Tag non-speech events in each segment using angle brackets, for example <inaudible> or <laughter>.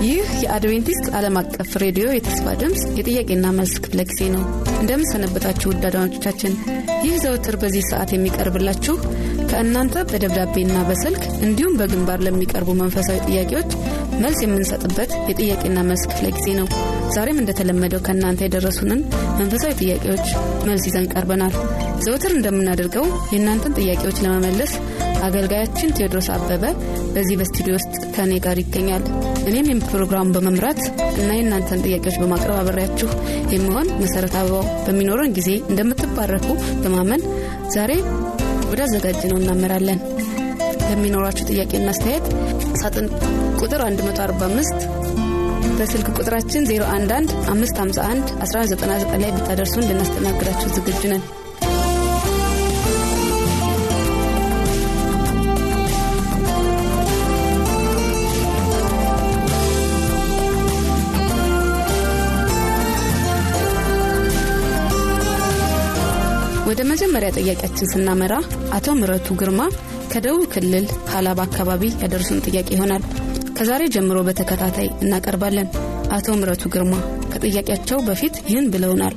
የአድቬንቲስት ዓለም አቀፍ ሬዲዮ የተስፋ ድምፅ የጥያቄና መልስ ክፍለ ጊዜ ነው። እንደምንሰነበታችሁ ውድ ይህ ዘወትር በዚህ ሰዓት የሚቀርብላችሁ ከእናንተ በደብዳቤና በስልክ እንዲሁም በግንባር ለሚቀርቡ መንፈሳዊ ጥያቄዎች መልስ የምንሰጥበት የጥያቄና መልስ ክፍለ ጊዜ ነው። ዛሬም እንደተለመደው ከእናንተ የደረሱንን መንፈሳዊ ጥያቄዎች መልስ ይዘን ቀርበናል። ዘወትር እንደምናደርገው የእናንተን ጥያቄዎች ለመመለስ አገልጋያችን ቴዎድሮስ አበበ በዚህ በስቱዲዮ ውስጥ ከእኔ ጋር ይገኛል። እኔም የፕሮግራሙ በመምራት እና የእናንተን ጥያቄዎች በማቅረብ አበሬያችሁ የመሆን መሰረት አበባው በሚኖረን ጊዜ እንደምትባረኩ በማመን ዛሬ ወደ አዘጋጅ ነው እናመራለን። ለሚኖራችሁ ጥያቄና አስተያየት ሳጥን ቁጥር 145 በስልክ ቁጥራችን 011 551 1199 ላይ ብታደርሱን ልናስተናግዳችሁ ዝግጁ ነን። ወደ መጀመሪያ ጥያቄያችን ስናመራ አቶ ምረቱ ግርማ ከደቡብ ክልል ሀላባ አካባቢ ያደርሱን ጥያቄ ይሆናል። ከዛሬ ጀምሮ በተከታታይ እናቀርባለን። አቶ ምረቱ ግርማ ከጥያቄያቸው በፊት ይህን ብለውናል።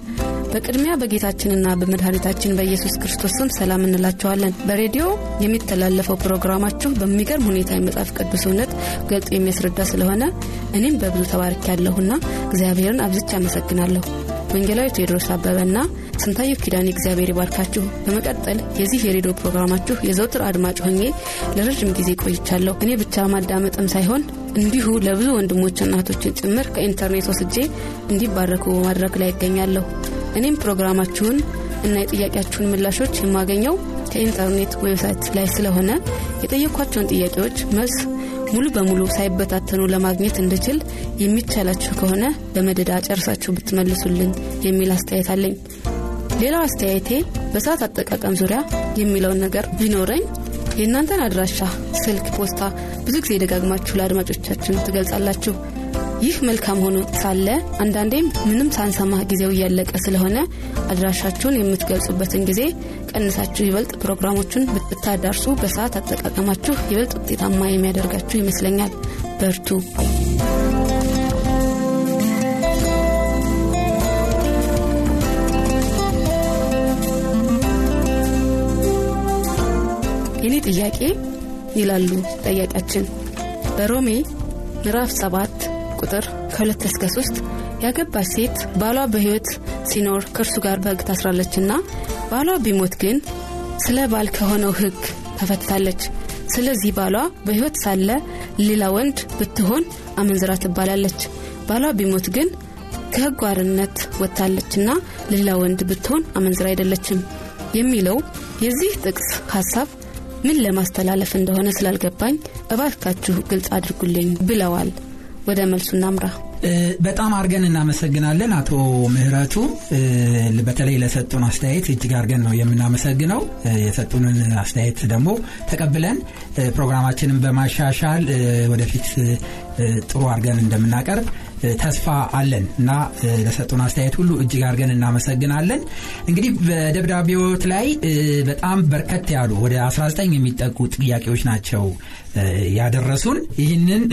በቅድሚያ በጌታችንና በመድኃኒታችን በኢየሱስ ክርስቶስ ስም ሰላም እንላቸዋለን። በሬዲዮ የሚተላለፈው ፕሮግራማችሁ በሚገርም ሁኔታ የመጽሐፍ ቅዱስ እውነት ገልጦ የሚያስረዳ ስለሆነ እኔም በብዙ ተባርክ ያለሁና እግዚአብሔርን አብዝቻ አመሰግናለሁ። ወንጌላዊ ቴዎድሮስ አበበና ስንታየሁ ኪዳኔ እግዚአብሔር ይባርካችሁ። በመቀጠል የዚህ የሬዲዮ ፕሮግራማችሁ የዘውትር አድማጭ ሆኜ ለረዥም ጊዜ ቆይቻለሁ። እኔ ብቻ ማዳመጥም ሳይሆን እንዲሁ ለብዙ ወንድሞችና እህቶችን ጭምር ከኢንተርኔት ወስጄ እንዲባረኩ በማድረግ ላይ ይገኛለሁ። እኔም ፕሮግራማችሁን እና የጥያቄያችሁን ምላሾች የማገኘው ከኢንተርኔት website ላይ ስለሆነ የጠየኳቸውን ጥያቄዎች መልስ ሙሉ በሙሉ ሳይበታተኑ ለማግኘት እንድችል የሚቻላችሁ ከሆነ በመደዳ ጨርሳችሁ ብትመልሱልን የሚል አስተያየት አለኝ። ሌላው አስተያየቴ በሰዓት አጠቃቀም ዙሪያ የሚለውን ነገር ቢኖረኝ የእናንተን አድራሻ፣ ስልክ፣ ፖስታ ብዙ ጊዜ ደጋግማችሁ ለአድማጮቻችን ትገልጻላችሁ። ይህ መልካም ሆኖ ሳለ አንዳንዴም ምንም ሳንሰማ ጊዜው እያለቀ ስለሆነ አድራሻችሁን የምትገልጹበትን ጊዜ ቀንሳችሁ ይበልጥ ፕሮግራሞቹን ብታዳርሱ በሰዓት አጠቃቀማችሁ ይበልጥ ውጤታማ የሚያደርጋችሁ ይመስለኛል። በርቱ። ጥያቄ ይላሉ ጠያቂያችን በሮሜ ምዕራፍ ሰባት ቁጥር ከሁለት እስከ ሶስት ያገባች ሴት ባሏ በሕይወት ሲኖር ከእርሱ ጋር በሕግ ታስራለችና ባሏ ቢሞት ግን ስለ ባል ከሆነው ሕግ ተፈትታለች። ስለዚህ ባሏ በሕይወት ሳለ ሌላ ወንድ ብትሆን አመንዝራ ትባላለች። ባሏ ቢሞት ግን ከሕጉ አርነት ወጥታለችና ሌላ ወንድ ብትሆን አመንዝራ አይደለችም የሚለው የዚህ ጥቅስ ሐሳብ ምን ለማስተላለፍ እንደሆነ ስላልገባኝ እባካችሁ ግልጽ አድርጉልኝ ብለዋል። ወደ መልሱ እናምራ። በጣም አድርገን እናመሰግናለን አቶ ምህረቱ በተለይ ለሰጡን አስተያየት እጅግ አድርገን ነው የምናመሰግነው። የሰጡንን አስተያየት ደግሞ ተቀብለን ፕሮግራማችንን በማሻሻል ወደፊት ጥሩ አድርገን እንደምናቀርብ ተስፋ አለን እና ለሰጡን አስተያየት ሁሉ እጅግ አድርገን እናመሰግናለን። እንግዲህ በደብዳቤዎት ላይ በጣም በርከት ያሉ ወደ 19 የሚጠቁ ጥያቄዎች ናቸው ያደረሱን። ይህንን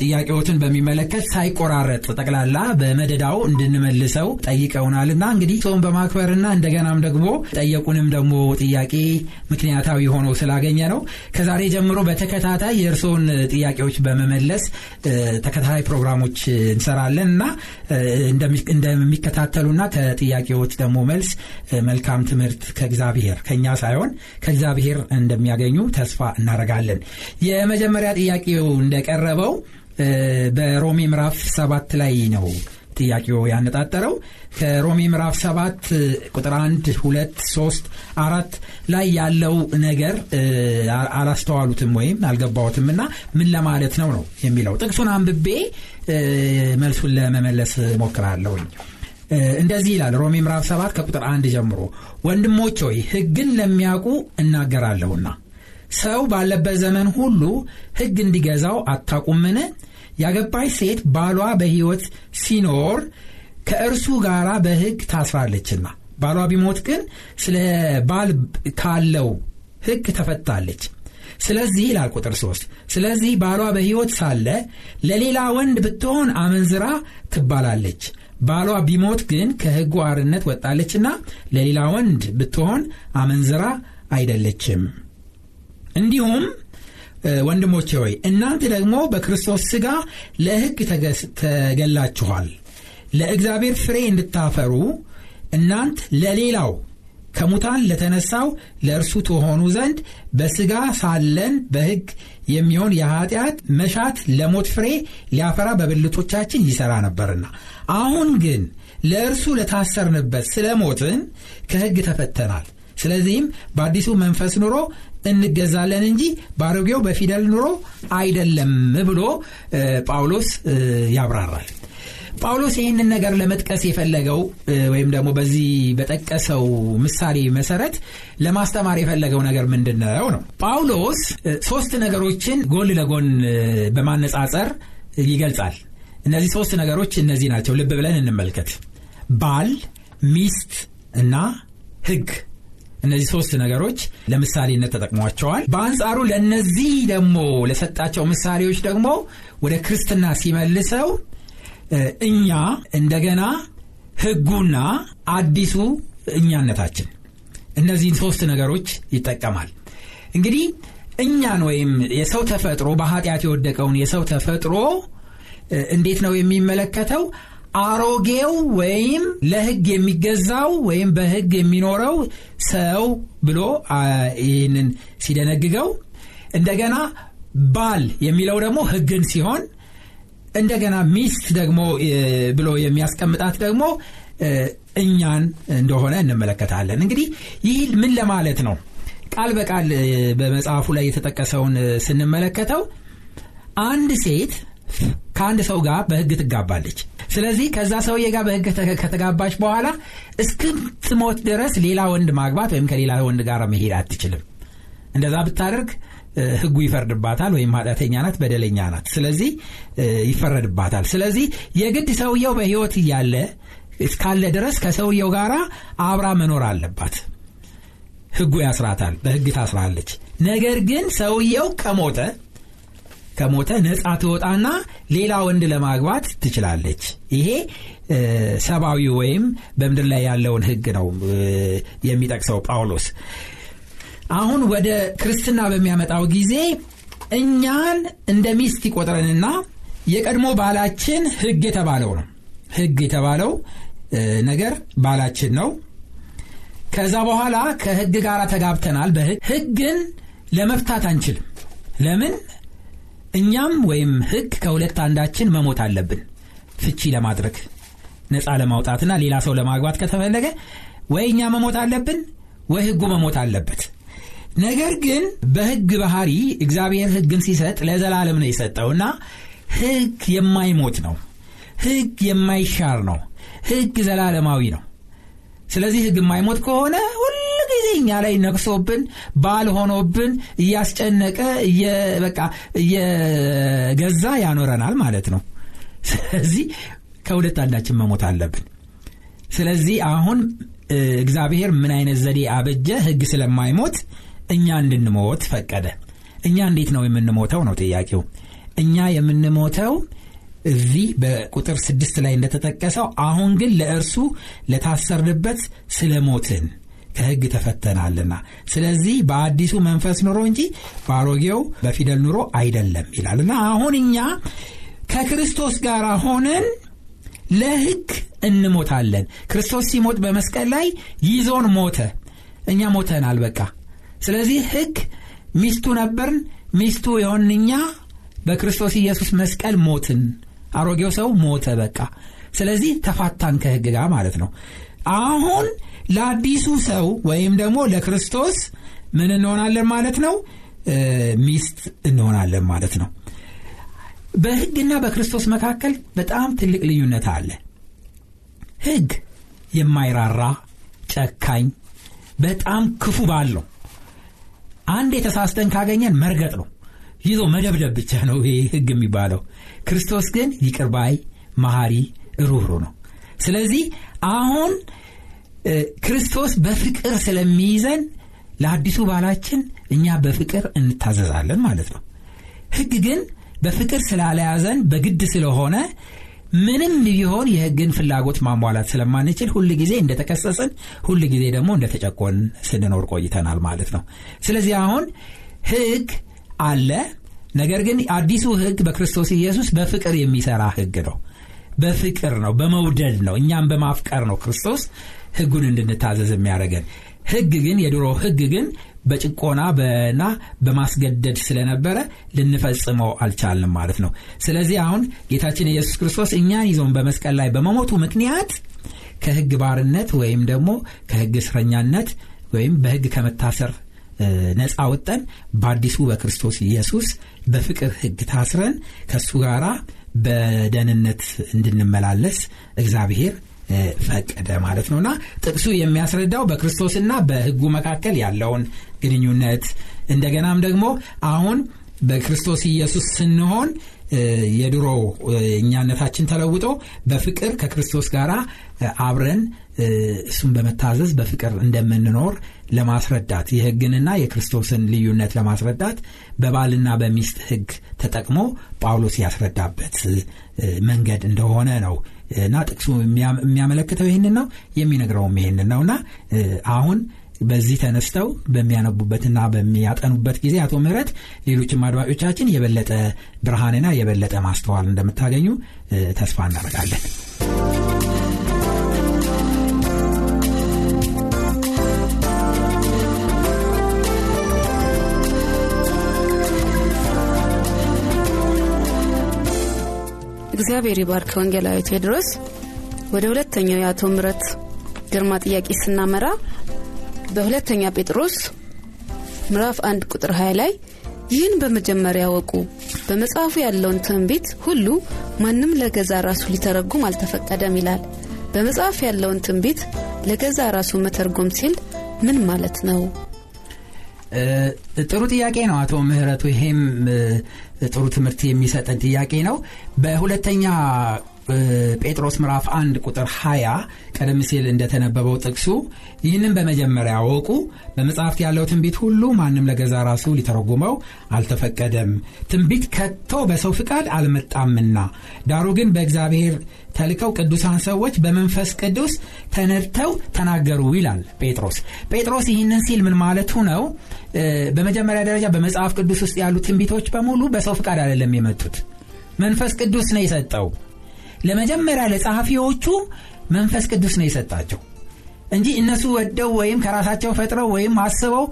ጥያቄዎትን በሚመለከት ሳይቆራረጥ ጠቅላላ በመደዳው እንድንመልሰው ጠይቀውናልና እንግዲህ ሰውን በማክበርና እንደገናም ደግሞ ጠየቁንም ደግሞ ጥያቄ ምክንያታዊ ሆኖ ስላገኘ ነው ከዛሬ ጀምሮ በተከታታይ የእርስዎን ጥያቄዎች በመመለስ ተከታታይ ፕሮግራሞች እንሰራለን እና እንደሚከታተሉና ከጥያቄዎች ደግሞ መልስ መልካም ትምህርት ከእግዚአብሔር ከእኛ ሳይሆን ከእግዚአብሔር እንደሚያገኙ ተስፋ እናደርጋለን። የመጀመሪያ ጥያቄው እንደቀረበው በሮሜ ምዕራፍ ሰባት ላይ ነው ጥያቄው ያነጣጠረው ከሮሜ ምዕራፍ 7 ቁጥር 1 2 3 አራት ላይ ያለው ነገር አላስተዋሉትም ወይም አልገባዎትም እና ምን ለማለት ነው ነው የሚለው ጥቅሱን አንብቤ መልሱን ለመመለስ ሞክራለሁኝ እንደዚህ ይላል ሮሜ ምዕራፍ 7 ከቁጥር 1 ጀምሮ። ወንድሞች ሆይ ህግን ለሚያውቁ እናገራለሁና ሰው ባለበት ዘመን ሁሉ ህግ እንዲገዛው አታቁምን ያገባች ሴት ባሏ በሕይወት ሲኖር ከእርሱ ጋር በሕግ ታስራለችና ባሏ ቢሞት ግን ስለ ባል ካለው ሕግ ተፈታለች ስለዚህ ይላል ቁጥር 3 ስለዚህ ባሏ በሕይወት ሳለ ለሌላ ወንድ ብትሆን አመንዝራ ትባላለች። ባሏ ቢሞት ግን ከሕጉ አርነት ወጣለችና ለሌላ ወንድ ብትሆን አመንዝራ አይደለችም። እንዲሁም ወንድሞቼ ሆይ እናንተ ደግሞ በክርስቶስ ሥጋ ለሕግ ተገላችኋል። ለእግዚአብሔር ፍሬ እንድታፈሩ እናንት ለሌላው ከሙታን ለተነሳው ለእርሱ ትሆኑ ዘንድ በሥጋ ሳለን በሕግ የሚሆን የኀጢአት መሻት ለሞት ፍሬ ሊያፈራ በብልቶቻችን ይሠራ ነበርና። አሁን ግን ለእርሱ ለታሰርንበት ስለ ሞትን ከሕግ ተፈተናል። ስለዚህም በአዲሱ መንፈስ ኑሮ እንገዛለን እንጂ በአሮጌው በፊደል ኑሮ አይደለም ብሎ ጳውሎስ ያብራራል ጳውሎስ ይህንን ነገር ለመጥቀስ የፈለገው ወይም ደግሞ በዚህ በጠቀሰው ምሳሌ መሰረት ለማስተማር የፈለገው ነገር ምንድን ነው? ጳውሎስ ሶስት ነገሮችን ጎን ለጎን በማነጻጸር ይገልጻል። እነዚህ ሶስት ነገሮች እነዚህ ናቸው። ልብ ብለን እንመልከት። ባል ሚስት እና ህግ። እነዚህ ሶስት ነገሮች ለምሳሌነት ተጠቅሟቸዋል። በአንጻሩ ለእነዚህ ደግሞ ለሰጣቸው ምሳሌዎች ደግሞ ወደ ክርስትና ሲመልሰው እኛ እንደገና ህጉና አዲሱ እኛነታችን። እነዚህን ሶስት ነገሮች ይጠቀማል። እንግዲህ እኛን ወይም የሰው ተፈጥሮ በኃጢአት የወደቀውን የሰው ተፈጥሮ እንዴት ነው የሚመለከተው? አሮጌው ወይም ለህግ የሚገዛው ወይም በህግ የሚኖረው ሰው ብሎ ይህንን ሲደነግገው። እንደገና ባል የሚለው ደግሞ ህግን ሲሆን እንደገና ሚስት ደግሞ ብሎ የሚያስቀምጣት ደግሞ እኛን እንደሆነ እንመለከታለን። እንግዲህ ይህ ምን ለማለት ነው? ቃል በቃል በመጽሐፉ ላይ የተጠቀሰውን ስንመለከተው አንድ ሴት ከአንድ ሰው ጋር በህግ ትጋባለች። ስለዚህ ከዛ ሰውዬ ጋር በህግ ከተጋባች በኋላ እስክትሞት ድረስ ሌላ ወንድ ማግባት ወይም ከሌላ ወንድ ጋር መሄድ አትችልም። እንደዛ ብታደርግ ህጉ ይፈርድባታል ወይም ኃጢአተኛ ናት በደለኛ ናት። ስለዚህ ይፈረድባታል። ስለዚህ የግድ ሰውየው በህይወት እያለ እስካለ ድረስ ከሰውየው ጋር አብራ መኖር አለባት። ህጉ ያስራታል በህግ ታስራለች። ነገር ግን ሰውየው ከሞተ ከሞተ ነፃ ትወጣና ሌላ ወንድ ለማግባት ትችላለች። ይሄ ሰብአዊ ወይም በምድር ላይ ያለውን ህግ ነው የሚጠቅሰው ጳውሎስ አሁን ወደ ክርስትና በሚያመጣው ጊዜ እኛን እንደ ሚስት ይቆጥረንና የቀድሞ ባላችን ህግ የተባለው ነው። ህግ የተባለው ነገር ባላችን ነው። ከዛ በኋላ ከህግ ጋር ተጋብተናል። በህግ ህግን ለመፍታት አንችልም። ለምን? እኛም ወይም ህግ ከሁለት አንዳችን መሞት አለብን። ፍቺ ለማድረግ ነፃ ለማውጣትና ሌላ ሰው ለማግባት ከተፈለገ ወይ እኛ መሞት አለብን ወይ ህጉ መሞት አለበት ነገር ግን በህግ ባህሪ እግዚአብሔር ህግን ሲሰጥ ለዘላለም ነው የሰጠውና ህግ የማይሞት ነው። ህግ የማይሻር ነው። ህግ ዘላለማዊ ነው። ስለዚህ ህግ የማይሞት ከሆነ ሁሉ ጊዜ እኛ ላይ ነቅሶብን ባል ሆኖብን እያስጨነቀ በቃ እየገዛ ያኖረናል ማለት ነው። ስለዚህ ከሁለት አንዳችን መሞት አለብን። ስለዚህ አሁን እግዚአብሔር ምን አይነት ዘዴ አበጀ? ህግ ስለማይሞት እኛ እንድንሞት ፈቀደ። እኛ እንዴት ነው የምንሞተው ነው ጥያቄው። እኛ የምንሞተው እዚህ በቁጥር ስድስት ላይ እንደተጠቀሰው አሁን ግን ለእርሱ ለታሰርንበት ስለ ሞትን ከህግ ተፈተናልና። ስለዚህ በአዲሱ መንፈስ ኑሮ እንጂ በአሮጌው በፊደል ኑሮ አይደለም ይላልና አሁን እኛ ከክርስቶስ ጋር ሆነን ለህግ እንሞታለን። ክርስቶስ ሲሞት በመስቀል ላይ ይዞን ሞተ። እኛ ሞተናል በቃ ስለዚህ ህግ ሚስቱ ነበርን። ሚስቱ የሆን እኛ በክርስቶስ ኢየሱስ መስቀል ሞትን። አሮጌው ሰው ሞተ በቃ። ስለዚህ ተፋታን ከህግ ጋር ማለት ነው። አሁን ለአዲሱ ሰው ወይም ደግሞ ለክርስቶስ ምን እንሆናለን ማለት ነው? ሚስት እንሆናለን ማለት ነው። በህግና በክርስቶስ መካከል በጣም ትልቅ ልዩነት አለ። ህግ የማይራራ ጨካኝ በጣም ክፉ ባል ነው አንድ የተሳስተን ካገኘን መርገጥ ነው። ይዞ መደብደብ ብቻ ነው ይሄ ህግ የሚባለው። ክርስቶስ ግን ይቅርባይ መሐሪ ሩህሩ ነው። ስለዚህ አሁን ክርስቶስ በፍቅር ስለሚይዘን ለአዲሱ ባላችን እኛ በፍቅር እንታዘዛለን ማለት ነው። ህግ ግን በፍቅር ስላለያዘን በግድ ስለሆነ ምንም ቢሆን የህግን ፍላጎት ማሟላት ስለማንችል ሁል ጊዜ እንደተከሰስን ሁል ጊዜ ደግሞ እንደተጨቆን ስንኖር ቆይተናል ማለት ነው። ስለዚህ አሁን ህግ አለ። ነገር ግን አዲሱ ህግ በክርስቶስ ኢየሱስ በፍቅር የሚሰራ ህግ ነው። በፍቅር ነው በመውደድ ነው። እኛም በማፍቀር ነው ክርስቶስ ህጉን እንድንታዘዝ የሚያደረገን ህግ ግን የድሮ ህግ ግን በጭቆና በና በማስገደድ ስለነበረ ልንፈጽመው አልቻልንም ማለት ነው። ስለዚህ አሁን ጌታችን ኢየሱስ ክርስቶስ እኛን ይዘውን በመስቀል ላይ በመሞቱ ምክንያት ከህግ ባርነት ወይም ደግሞ ከህግ እስረኛነት ወይም በህግ ከመታሰር ነፃ ወጠን በአዲሱ በክርስቶስ ኢየሱስ በፍቅር ህግ ታስረን ከእሱ ጋራ በደህንነት እንድንመላለስ እግዚአብሔር ፈቀደ ማለት ነውና ጥቅሱ የሚያስረዳው በክርስቶስና በህጉ መካከል ያለውን ግንኙነት እንደገናም ደግሞ አሁን በክርስቶስ ኢየሱስ ስንሆን የድሮ እኛነታችን ተለውጦ በፍቅር ከክርስቶስ ጋር አብረን እሱን በመታዘዝ በፍቅር እንደምንኖር ለማስረዳት የህግንና የክርስቶስን ልዩነት ለማስረዳት በባልና በሚስት ህግ ተጠቅሞ ጳውሎስ ያስረዳበት መንገድ እንደሆነ ነው። እና ጥቅሱ የሚያመለክተው ይህንን ነው የሚነግረውም ይህንን ነውና አሁን በዚህ ተነስተው በሚያነቡበትና በሚያጠኑበት ጊዜ አቶ ምህረት ሌሎችም አድማጮቻችን የበለጠ ብርሃንና የበለጠ ማስተዋል እንደምታገኙ ተስፋ እናደርጋለን እግዚአብሔር ይባርክ ወንጌላዊ ቴድሮስ። ወደ ሁለተኛው የአቶ ምረት ግርማ ጥያቄ ስናመራ በሁለተኛ ጴጥሮስ ምዕራፍ 1 ቁጥር 20 ላይ ይህን በመጀመሪያ ወቁ በመጽሐፉ ያለውን ትንቢት ሁሉ ማንም ለገዛ ራሱ ሊተረጉም አልተፈቀደም ይላል። በመጽሐፍ ያለውን ትንቢት ለገዛ ራሱ መተርጎም ሲል ምን ማለት ነው? ጥሩ ጥያቄ ነው አቶ ምህረቱ። ይሄም ጥሩ ትምህርት የሚሰጠን ጥያቄ ነው። በሁለተኛ ጴጥሮስ ምዕራፍ 1 ቁጥር 20 ቀደም ሲል እንደተነበበው ጥቅሱ ይህንን በመጀመሪያ ወቁ በመጽሐፍት ያለው ትንቢት ሁሉ ማንም ለገዛ ራሱ ሊተረጉመው አልተፈቀደም። ትንቢት ከቶ በሰው ፍቃድ አልመጣምና ዳሩ ግን በእግዚአብሔር ተልከው ቅዱሳን ሰዎች በመንፈስ ቅዱስ ተነድተው ተናገሩ ይላል ጴጥሮስ። ጴጥሮስ ይህንን ሲል ምን ማለቱ ነው በመጀመሪያ ደረጃ በመጽሐፍ ቅዱስ ውስጥ ያሉ ትንቢቶች በሙሉ በሰው ፍቃድ አይደለም የመጡት። መንፈስ ቅዱስ ነው የሰጠው። ለመጀመሪያ ለጸሐፊዎቹ መንፈስ ቅዱስ ነው የሰጣቸው እንጂ እነሱ ወደው ወይም ከራሳቸው ፈጥረው ወይም አስበው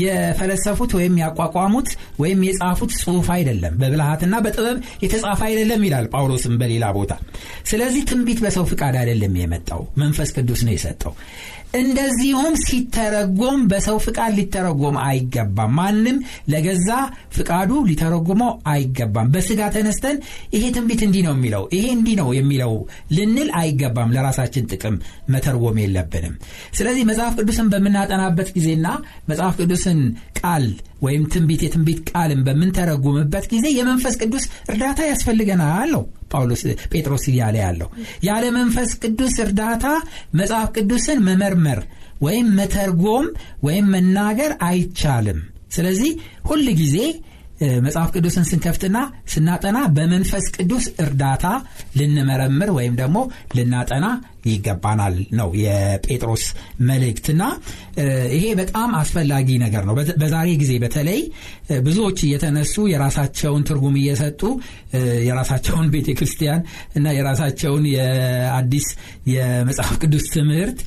የፈለሰፉት ወይም ያቋቋሙት ወይም የጻፉት ጽሁፍ አይደለም። በብልሃትና በጥበብ የተጻፈ አይደለም ይላል ጳውሎስም በሌላ ቦታ። ስለዚህ ትንቢት በሰው ፍቃድ አይደለም የመጣው። መንፈስ ቅዱስ ነው የሰጠው እንደዚሁም ሲተረጎም በሰው ፍቃድ ሊተረጎም አይገባም። ማንም ለገዛ ፍቃዱ ሊተረጉመው አይገባም። በስጋ ተነስተን ይሄ ትንቢት እንዲህ ነው የሚለው ይሄ እንዲህ ነው የሚለው ልንል አይገባም። ለራሳችን ጥቅም መተርጎም የለብንም። ስለዚህ መጽሐፍ ቅዱስን በምናጠናበት ጊዜና መጽሐፍ ቅዱስን ቃል ወይም ትንቢት የትንቢት ቃልን በምንተረጉምበት ጊዜ የመንፈስ ቅዱስ እርዳታ ያስፈልገናል ነው ጳውሎስ ጴጥሮስ እያለ ያለው ያለ መንፈስ ቅዱስ እርዳታ መጽሐፍ ቅዱስን መመርመር ወይም መተርጎም ወይም መናገር አይቻልም። ስለዚህ ሁል ጊዜ መጽሐፍ ቅዱስን ስንከፍትና ስናጠና በመንፈስ ቅዱስ እርዳታ ልንመረምር ወይም ደግሞ ልናጠና ይገባናል ነው የጴጥሮስ መልእክትና ይሄ በጣም አስፈላጊ ነገር ነው። በዛሬ ጊዜ በተለይ ብዙዎች እየተነሱ የራሳቸውን ትርጉም እየሰጡ የራሳቸውን <laughs> ቤተ ክርስቲያን እና የራሳቸውን የአዲስ የመጽሐፍ ቅዱስ ትምህርት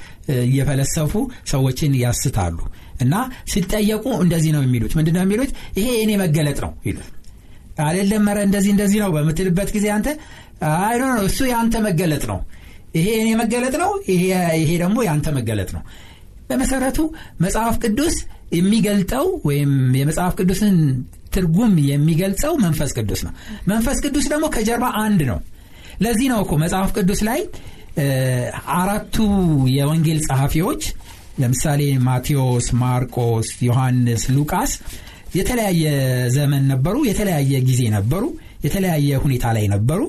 እየፈለሰፉ ሰዎችን ያስታሉ እና ሲጠየቁ እንደዚህ ነው የሚሉት። ምንድነው የሚሉት? ይሄ የእኔ መገለጥ ነው ይሉት። አይደለም ረ እንደዚህ እንደዚህ ነው በምትልበት ጊዜ አንተ አይ ነው እሱ የአንተ መገለጥ ነው። ይሄ እኔ መገለጥ ነው ይሄ ደግሞ የአንተ መገለጥ ነው። በመሰረቱ መጽሐፍ ቅዱስ የሚገልጠው ወይም የመጽሐፍ ቅዱስን ትርጉም የሚገልጸው መንፈስ ቅዱስ ነው። መንፈስ ቅዱስ ደግሞ ከጀርባ አንድ ነው። ለዚህ ነው እኮ መጽሐፍ ቅዱስ ላይ አራቱ የወንጌል ጸሐፊዎች ለምሳሌ ማቴዎስ ማርቆስ ዮሐንስ ሉቃስ የተለያየ ዘመን ነበሩ የተለያየ ጊዜ ነበሩ የተለያየ ሁኔታ ላይ ነበሩ።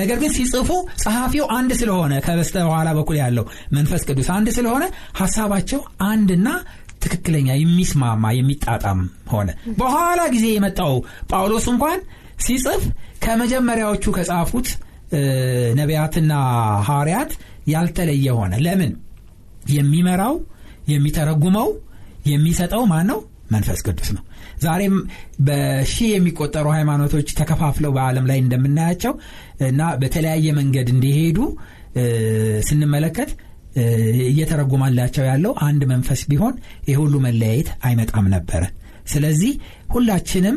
ነገር ግን ሲጽፉ ጸሐፊው አንድ ስለሆነ ከበስተኋላ በኩል ያለው መንፈስ ቅዱስ አንድ ስለሆነ ሀሳባቸው አንድና ትክክለኛ የሚስማማ የሚጣጣም ሆነ። በኋላ ጊዜ የመጣው ጳውሎስ እንኳን ሲጽፍ ከመጀመሪያዎቹ ከጻፉት ነቢያትና ሐዋርያት ያልተለየ ሆነ። ለምን? የሚመራው የሚተረጉመው የሚሰጠው ማን ነው መንፈስ ቅዱስ ነው። ዛሬም በሺህ የሚቆጠሩ ሃይማኖቶች ተከፋፍለው በዓለም ላይ እንደምናያቸው እና በተለያየ መንገድ እንዲሄዱ ስንመለከት እየተረጉማላቸው ያለው አንድ መንፈስ ቢሆን ይህ ሁሉ መለያየት አይመጣም ነበረ። ስለዚህ ሁላችንም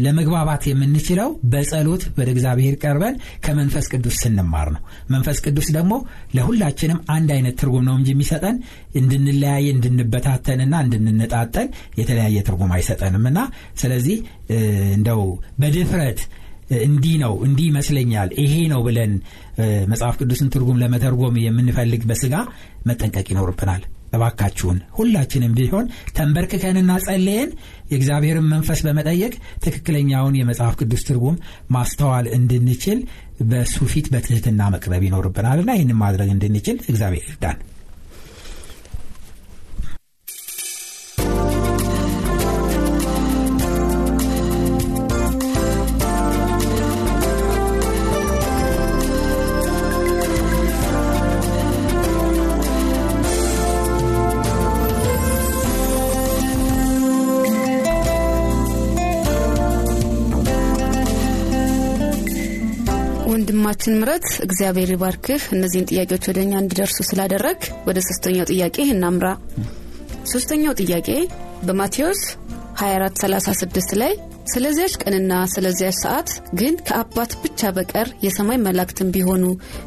ለመግባባት የምንችለው በጸሎት ወደ እግዚአብሔር ቀርበን ከመንፈስ ቅዱስ ስንማር ነው። መንፈስ ቅዱስ ደግሞ ለሁላችንም አንድ አይነት ትርጉም ነው እንጂ የሚሰጠን እንድንለያየ እንድንበታተንና እንድንነጣጠል የተለያየ ትርጉም አይሰጠንም። እና ስለዚህ እንደው በድፍረት እንዲህ ነው እንዲህ ይመስለኛል ይሄ ነው ብለን መጽሐፍ ቅዱስን ትርጉም ለመተርጎም የምንፈልግ በስጋ መጠንቀቅ ይኖርብናል እባካችሁን ሁላችንም ቢሆን ተንበርክከንና ጸልየን የእግዚአብሔርን መንፈስ በመጠየቅ ትክክለኛውን የመጽሐፍ ቅዱስ ትርጉም ማስተዋል እንድንችል በሱ ፊት በትህትና መቅረብ ይኖርብናልና ይህን ማድረግ እንድንችል እግዚአብሔር ይርዳን ወንድማችን ምረት እግዚአብሔር ይባርክህ። እነዚህን ጥያቄዎች ወደ እኛ እንዲደርሱ ስላደረግ ወደ ሶስተኛው ጥያቄ እናምራ። ሶስተኛው ጥያቄ በማቴዎስ 2436 ላይ ስለዚያች ቀንና ስለዚያች ሰዓት ግን ከአባት ብቻ በቀር የሰማይ መላእክትም ቢሆኑ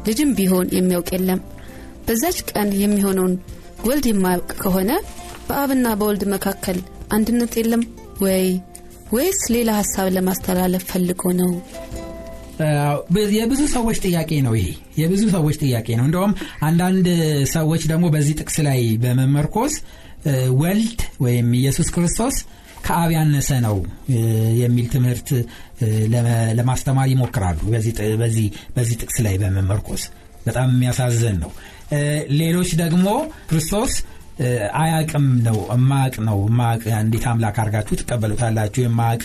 ልጅም ቢሆን የሚያውቅ የለም። በዛች ቀን የሚሆነውን ወልድ የማያውቅ ከሆነ በአብና በወልድ መካከል አንድነት የለም ወይ? ወይስ ሌላ ሀሳብ ለማስተላለፍ ፈልጎ ነው የብዙ ሰዎች ጥያቄ ነው ይሄ። የብዙ ሰዎች ጥያቄ ነው። እንደውም አንዳንድ ሰዎች ደግሞ በዚህ ጥቅስ ላይ በመመርኮዝ ወልድ ወይም ኢየሱስ ክርስቶስ ከአብ ያነሰ ነው የሚል ትምህርት ለማስተማር ይሞክራሉ። በዚህ ጥቅስ ላይ በመመርኮዝ። በጣም የሚያሳዝን ነው። ሌሎች ደግሞ ክርስቶስ አያቅም ነው እማቅ ነው። እማቅ እንዴት አምላክ አርጋችሁ ትቀበሉታላችሁ? የማቅ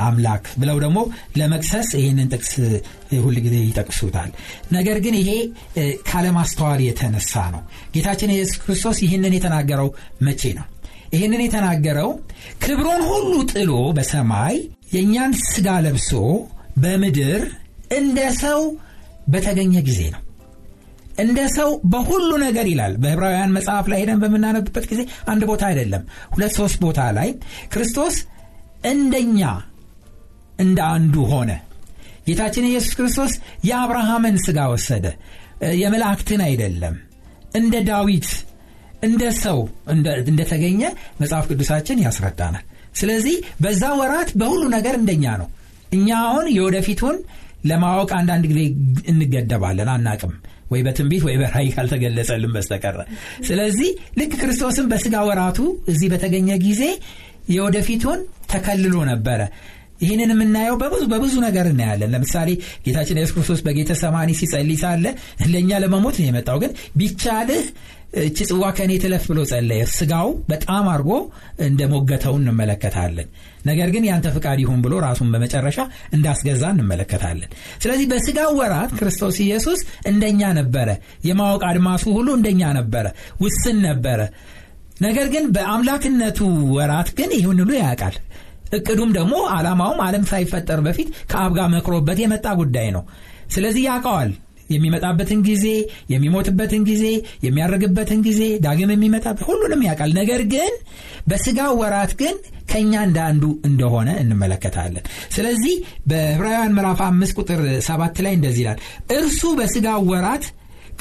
አምላክ ብለው ደግሞ ለመክሰስ ይህንን ጥቅስ ሁል ጊዜ ይጠቅሱታል። ነገር ግን ይሄ ካለማስተዋል የተነሳ ነው። ጌታችን ኢየሱስ ክርስቶስ ይህንን የተናገረው መቼ ነው? ይህንን የተናገረው ክብሩን ሁሉ ጥሎ በሰማይ የእኛን ስጋ ለብሶ በምድር እንደ ሰው በተገኘ ጊዜ ነው እንደ ሰው በሁሉ ነገር ይላል። በዕብራውያን መጽሐፍ ላይ ሄደን በምናነብበት ጊዜ አንድ ቦታ አይደለም ሁለት ሶስት ቦታ ላይ ክርስቶስ እንደኛ እንደ አንዱ ሆነ። ጌታችን ኢየሱስ ክርስቶስ የአብርሃምን ስጋ ወሰደ የመላእክትን አይደለም። እንደ ዳዊት እንደ ሰው እንደተገኘ መጽሐፍ ቅዱሳችን ያስረዳናል። ስለዚህ በዛ ወራት በሁሉ ነገር እንደኛ ነው። እኛ አሁን የወደፊቱን ለማወቅ አንዳንድ ጊዜ እንገደባለን አናቅም ወይ በትንቢት ወይ በራይ ካልተገለጸልን በስተቀረ ስለዚህ ልክ ክርስቶስን በስጋ ወራቱ እዚህ በተገኘ ጊዜ የወደፊቱን ተከልሎ ነበረ ይህንን የምናየው በብዙ በብዙ ነገር እናያለን። ለምሳሌ ጌታችን ኢየሱስ ክርስቶስ በጌተ ሰማኒ ሲጸልይ ሳለ ለእኛ ለመሞት ነው የመጣው ግን ቢቻልህ እቺ ጽዋ ከእኔ ትለፍ ብሎ ጸለየ። ስጋው በጣም አድርጎ እንደ ሞገተው እንመለከታለን። ነገር ግን ያንተ ፍቃድ ይሁን ብሎ ራሱን በመጨረሻ እንዳስገዛ እንመለከታለን። ስለዚህ በስጋው ወራት ክርስቶስ ኢየሱስ እንደኛ ነበረ። የማወቅ አድማሱ ሁሉ እንደኛ ነበረ ውስን ነበረ። ነገር ግን በአምላክነቱ ወራት ግን ይህን ሁሉ ያውቃል እቅዱም ደግሞ አላማውም አለም ሳይፈጠር በፊት ከአብ ጋር መክሮበት የመጣ ጉዳይ ነው። ስለዚህ ያውቀዋል። የሚመጣበትን ጊዜ የሚሞትበትን ጊዜ የሚያደርግበትን ጊዜ ዳግም የሚመጣበት ሁሉንም ያውቃል። ነገር ግን በስጋው ወራት ግን ከእኛ እንደ እንደሆነ እንመለከታለን። ስለዚህ በዕብራውያን ምዕራፍ አምስት ቁጥር ሰባት ላይ እንደዚህ ይላል እርሱ በስጋው ወራት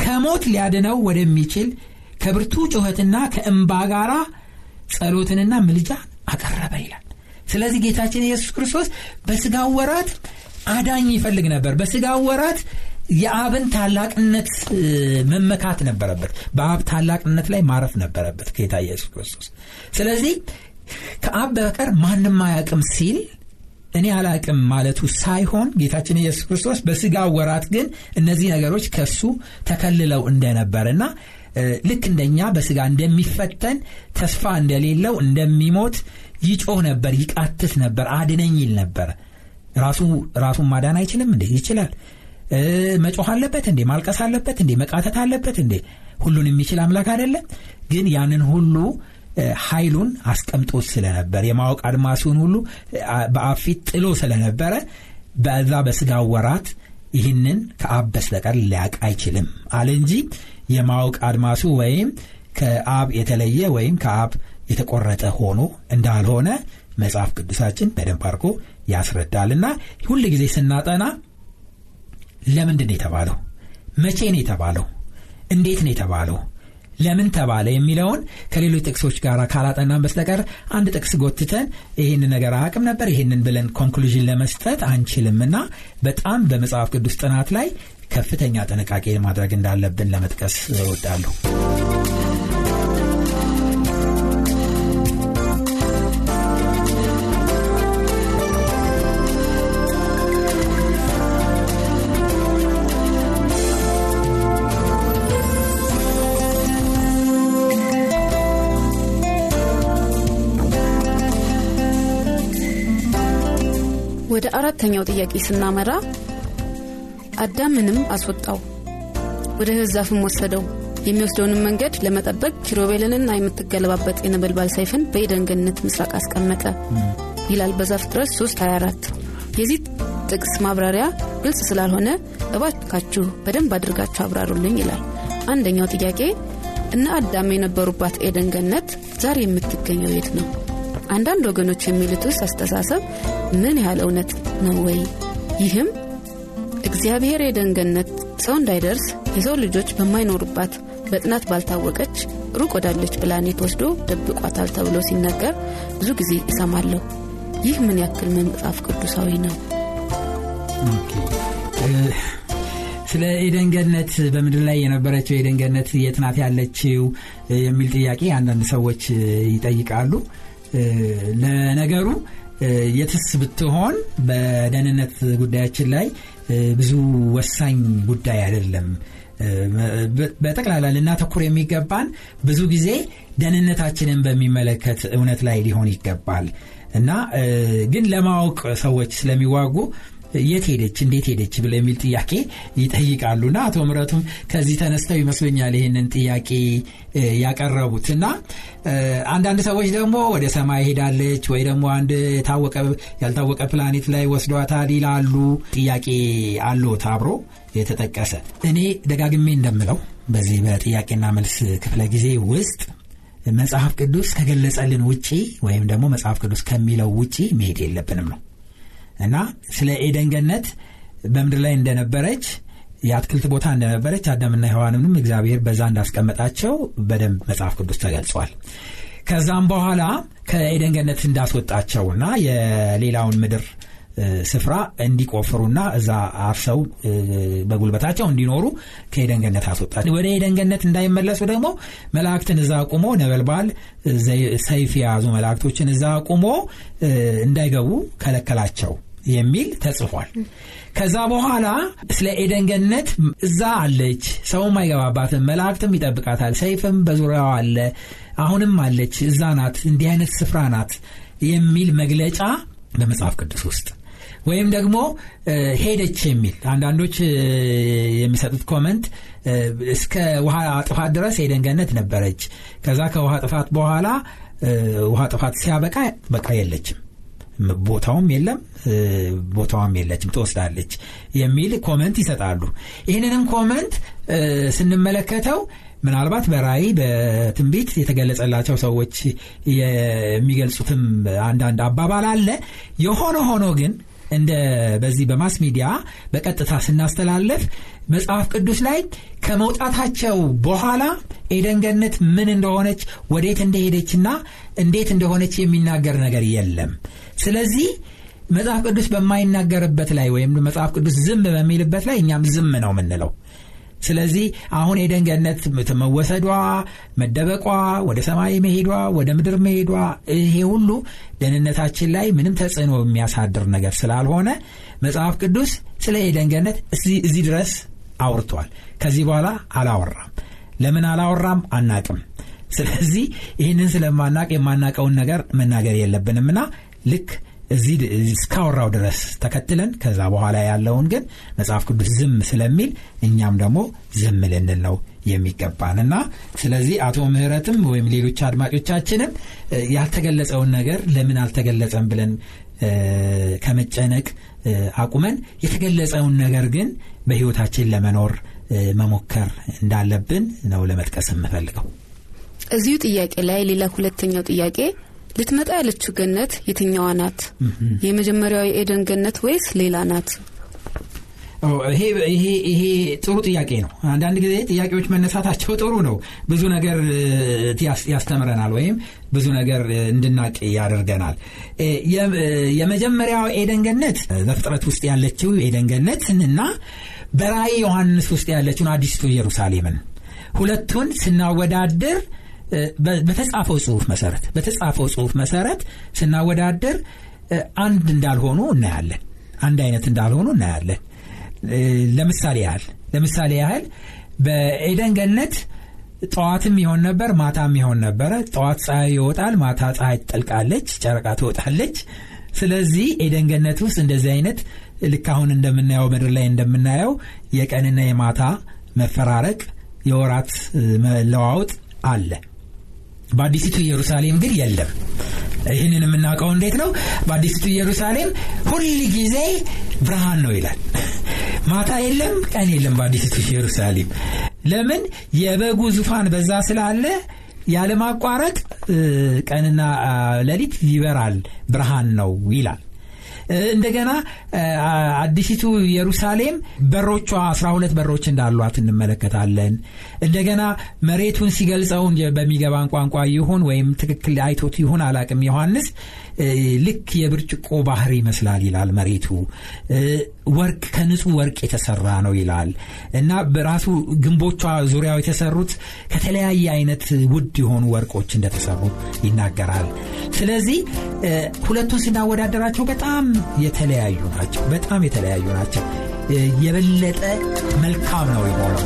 ከሞት ሊያድነው ወደሚችል ከብርቱ ጩኸትና ከእንባ ጋር ጸሎትንና ምልጃ አቀረበ ይላል ስለዚህ ጌታችን ኢየሱስ ክርስቶስ በስጋው ወራት አዳኝ ይፈልግ ነበር። በስጋው ወራት የአብን ታላቅነት መመካት ነበረበት። በአብ ታላቅነት ላይ ማረፍ ነበረበት ጌታ ኢየሱስ ክርስቶስ። ስለዚህ ከአብ በቀር ማንም አያቅም ሲል እኔ አላቅም ማለቱ ሳይሆን ጌታችን ኢየሱስ ክርስቶስ በስጋ ወራት ግን እነዚህ ነገሮች ከሱ ተከልለው እንደነበርና ልክ እንደኛ በስጋ እንደሚፈተን ተስፋ እንደሌለው እንደሚሞት ይጮህ ነበር ይቃትት ነበር አድነኝ ይል ነበር። ራሱ ራሱን ማዳን አይችልም እንዴ? ይችላል። መጮህ አለበት እንዴ? ማልቀስ አለበት እንዴ? መቃተት አለበት እንዴ? ሁሉን የሚችል አምላክ አይደለም? ግን ያንን ሁሉ ኃይሉን አስቀምጦት ስለነበር የማወቅ አድማሱን ሁሉ በአፊት ጥሎ ስለነበረ በዛ በስጋ ወራት ይህንን ከአብ በስተቀር ሊያቅ አይችልም አለ እንጂ የማወቅ አድማሱ ወይም ከአብ የተለየ ወይም ከአብ የተቆረጠ ሆኖ እንዳልሆነ መጽሐፍ ቅዱሳችን በደንብ አድርጎ ያስረዳልና ሁል ጊዜ ስናጠና ለምንድን ነው የተባለው? መቼ ነው የተባለው? እንዴት ነው የተባለው? ለምን ተባለ የሚለውን ከሌሎች ጥቅሶች ጋር ካላጠናን በስተቀር አንድ ጥቅስ ጎትተን ይህን ነገር አቅም ነበር። ይህንን ብለን ኮንክሉዥን ለመስጠት አንችልምና በጣም በመጽሐፍ ቅዱስ ጥናት ላይ ከፍተኛ ጥንቃቄ ማድረግ እንዳለብን ለመጥቀስ እወዳለሁ አራተኛው ጥያቄ ስናመራ አዳምንም አስወጣው ወደ ህዛፍም ወሰደው። የሚወስደውንም መንገድ ለመጠበቅ ኪሮቤልንና የምትገለባበጥ የነበልባል ሰይፍን በኤደን ምስራቅ አስቀመጠ ይላል በዘፍጥረት 3 24 የዚህ ጥቅስ ማብራሪያ ግልጽ ስላልሆነ እባካችሁ በደንብ አድርጋችሁ አብራሩልኝ ይላል። አንደኛው ጥያቄ እነ አዳም የነበሩባት ኤደን ገነት ዛሬ የምትገኘው የት ነው? አንዳንድ ወገኖች የሚሉትስ አስተሳሰብ ምን ያህል እውነት ነው ወይ? ይህም እግዚአብሔር ኤደን ገነት ሰው እንዳይደርስ የሰው ልጆች በማይኖሩባት በጥናት ባልታወቀች ሩቅ ወዳለች ፕላኔት ወስዶ ደብቋታል ተብሎ ሲነገር ብዙ ጊዜ እሰማለሁ። ይህ ምን ያክል መጽሐፍ ቅዱሳዊ ነው? ስለ ኤደን ገነት በምድር ላይ የነበረችው ኤደን ገነት የት ናት ያለችው የሚል ጥያቄ አንዳንድ ሰዎች ይጠይቃሉ። ለነገሩ የትስ ብትሆን በደህንነት ጉዳያችን ላይ ብዙ ወሳኝ ጉዳይ አይደለም። በጠቅላላ ልናተኩር የሚገባን ብዙ ጊዜ ደህንነታችንን በሚመለከት እውነት ላይ ሊሆን ይገባል። እና ግን ለማወቅ ሰዎች ስለሚዋጉ የት ሄደች? እንዴት ሄደች? ብለ የሚል ጥያቄ ይጠይቃሉና አቶ ምረቱም ከዚህ ተነስተው ይመስሉኛል ይህንን ጥያቄ ያቀረቡት እና አንዳንድ ሰዎች ደግሞ ወደ ሰማይ ሄዳለች ወይ ደግሞ አንድ ያልታወቀ ፕላኔት ላይ ወስዷታል ይላሉ። ጥያቄ አሎት አብሮ የተጠቀሰ? እኔ ደጋግሜ እንደምለው በዚህ በጥያቄና መልስ ክፍለ ጊዜ ውስጥ መጽሐፍ ቅዱስ ከገለጸልን ውጪ ወይም ደግሞ መጽሐፍ ቅዱስ ከሚለው ውጪ መሄድ የለብንም ነው እና ስለ ኤደን ገነት በምድር ላይ እንደነበረች የአትክልት ቦታ እንደነበረች አዳምና ሔዋንንም እግዚአብሔር በዛ እንዳስቀመጣቸው በደንብ መጽሐፍ ቅዱስ ተገልጿል። ከዛም በኋላ ከኤደን ገነት እንዳስወጣቸውና የሌላውን ምድር ስፍራ እንዲቆፍሩና እዛ አርሰው በጉልበታቸው እንዲኖሩ ከኤደን ገነት ወደ ኤደን እንዳይመለሱ ደግሞ መላእክትን እዛ አቁሞ ነበልባል ሰይፍ የያዙ መላእክቶችን እዛ አቁሞ እንዳይገቡ ከለከላቸው የሚል ተጽፏል። ከዛ በኋላ ስለ ኤደን እዛ አለች። ሰውም አይገባባትም መላእክትም ይጠብቃታል። ሰይፍም በዙሪያዋ አለ። አሁንም አለች። እዛ ናት እንዲህ አይነት ስፍራ ናት የሚል መግለጫ በመጽሐፍ ቅዱስ ውስጥ ወይም ደግሞ ሄደች የሚል አንዳንዶች የሚሰጡት comment እስከ ውሃ ጥፋት ድረስ ኤደን ገነት ነበረች። ከዛ ከውሃ ጥፋት በኋላ ውሃ ጥፋት ሲያበቃ በቃ የለችም ቦታውም የለም ቦታዋም የለችም ትወስዳለች የሚል comment ይሰጣሉ። ይህንንም comment ስንመለከተው ምናልባት በራእይ በትንቢት የተገለጸላቸው ሰዎች የሚገልጹትም አንዳንድ አባባል አለ። የሆነ ሆኖ ግን እንደ በዚህ በማስ ሚዲያ በቀጥታ ስናስተላለፍ መጽሐፍ ቅዱስ ላይ ከመውጣታቸው በኋላ ኤደንገነት ምን እንደሆነች ወዴት እንደሄደችና እንዴት እንደሆነች የሚናገር ነገር የለም ስለዚህ መጽሐፍ ቅዱስ በማይናገርበት ላይ ወይም መጽሐፍ ቅዱስ ዝም በሚልበት ላይ እኛም ዝም ነው የምንለው። ስለዚህ አሁን የደንገነት መወሰዷ መደበቋ ወደ ሰማይ መሄዷ ወደ ምድር መሄዷ ይሄ ሁሉ ደህንነታችን ላይ ምንም ተጽዕኖ የሚያሳድር ነገር ስላልሆነ መጽሐፍ ቅዱስ ስለ ኤደንገነት እዚህ ድረስ አውርቷል። ከዚህ በኋላ አላወራም። ለምን አላወራም አናቅም። ስለዚህ ይህንን ስለማናቅ የማናቀውን ነገር መናገር የለብንምና ልክ እዚህ እስካወራው ድረስ ተከትለን ከዛ በኋላ ያለውን ግን መጽሐፍ ቅዱስ ዝም ስለሚል እኛም ደግሞ ዝም ልንል ነው የሚገባን። እና ስለዚህ አቶ ምህረትም ወይም ሌሎች አድማጮቻችንም ያልተገለጸውን ነገር ለምን አልተገለጸም ብለን ከመጨነቅ አቁመን የተገለጸውን ነገር ግን በህይወታችን ለመኖር መሞከር እንዳለብን ነው ለመጥቀስ የምፈልገው። እዚሁ ጥያቄ ላይ ሌላ ሁለተኛው ጥያቄ ልትመጣ ያለችው ገነት የትኛዋ ናት? የመጀመሪያው የኤደን ገነት ወይስ ሌላ ናት? ይሄ ጥሩ ጥያቄ ነው። አንዳንድ ጊዜ ጥያቄዎች መነሳታቸው ጥሩ ነው። ብዙ ነገር ያስተምረናል ወይም ብዙ ነገር እንድናቅ ያደርገናል። የመጀመሪያው ኤደን ገነት ዘፍጥረት ውስጥ ያለችው ኤደን ገነትና በራእይ ዮሐንስ ውስጥ ያለችውን አዲስቱ ኢየሩሳሌምን። ሁለቱን ስናወዳድር በተጻፈው ጽሁፍ መሰረት በተጻፈው ጽሁፍ መሰረት ስናወዳደር አንድ እንዳልሆኑ እናያለን። አንድ አይነት እንዳልሆኑ እናያለን። ለምሳሌ ያህል ለምሳሌ ያህል በኤደን ገነት ጠዋትም ይሆን ነበር ማታም ይሆን ነበረ። ጠዋት ፀሐይ ይወጣል ማታ ፀሐይ ትጠልቃለች ጨረቃ ትወጣለች። ስለዚህ ኤደን ውስጥ እንደዚህ አይነት ልክ አሁን እንደምናየው ምድር ላይ እንደምናየው የቀንና የማታ መፈራረቅ የወራት መለዋወጥ አለ በአዲሲቱ ኢየሩሳሌም ግን የለም። ይህንን የምናውቀው እንዴት ነው? በአዲሲቱ ኢየሩሳሌም ሁል ጊዜ ብርሃን ነው ይላል። ማታ የለም ቀን የለም በአዲሲቱ ኢየሩሳሌም። ለምን? የበጉ ዙፋን በዛ ስላለ ያለማቋረጥ ቀንና ሌሊት ይበራል ብርሃን ነው ይላል እንደገና አዲሲቱ ኢየሩሳሌም በሮቿ 12 በሮች እንዳሏት እንመለከታለን። እንደገና መሬቱን ሲገልጸውን በሚገባን ቋንቋ ይሁን ወይም ትክክል አይቶት ይሁን አላቅም ዮሐንስ ልክ የብርጭቆ ባህር ይመስላል ይላል መሬቱ ወርቅ ከንጹህ ወርቅ የተሰራ ነው ይላል። እና በራሱ ግንቦቿ ዙሪያው የተሰሩት ከተለያየ አይነት ውድ የሆኑ ወርቆች እንደተሰሩ ይናገራል። ስለዚህ ሁለቱን ስናወዳደራቸው በጣም የተለያዩ ናቸው። በጣም የተለያዩ ናቸው። የበለጠ መልካም ነው የሆነው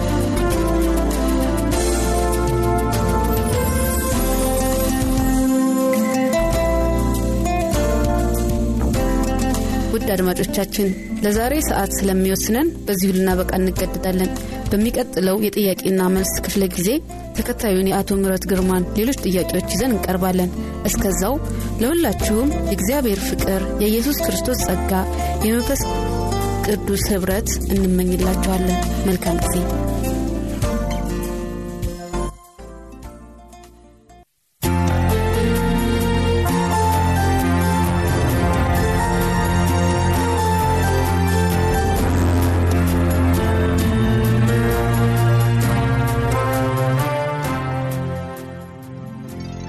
ውድ አድማጮቻችን ለዛሬ ሰዓት ስለሚወስነን በዚሁ ልናበቃ እንገድዳለን በሚቀጥለው የጥያቄና መልስ ክፍለ ጊዜ ተከታዩን የአቶ ምረት ግርማን ሌሎች ጥያቄዎች ይዘን እንቀርባለን። እስከዛው ለሁላችሁም የእግዚአብሔር ፍቅር የኢየሱስ ክርስቶስ ጸጋ የመንፈስ ቅዱስ ህብረት እንመኝላችኋለን። መልካም ጊዜ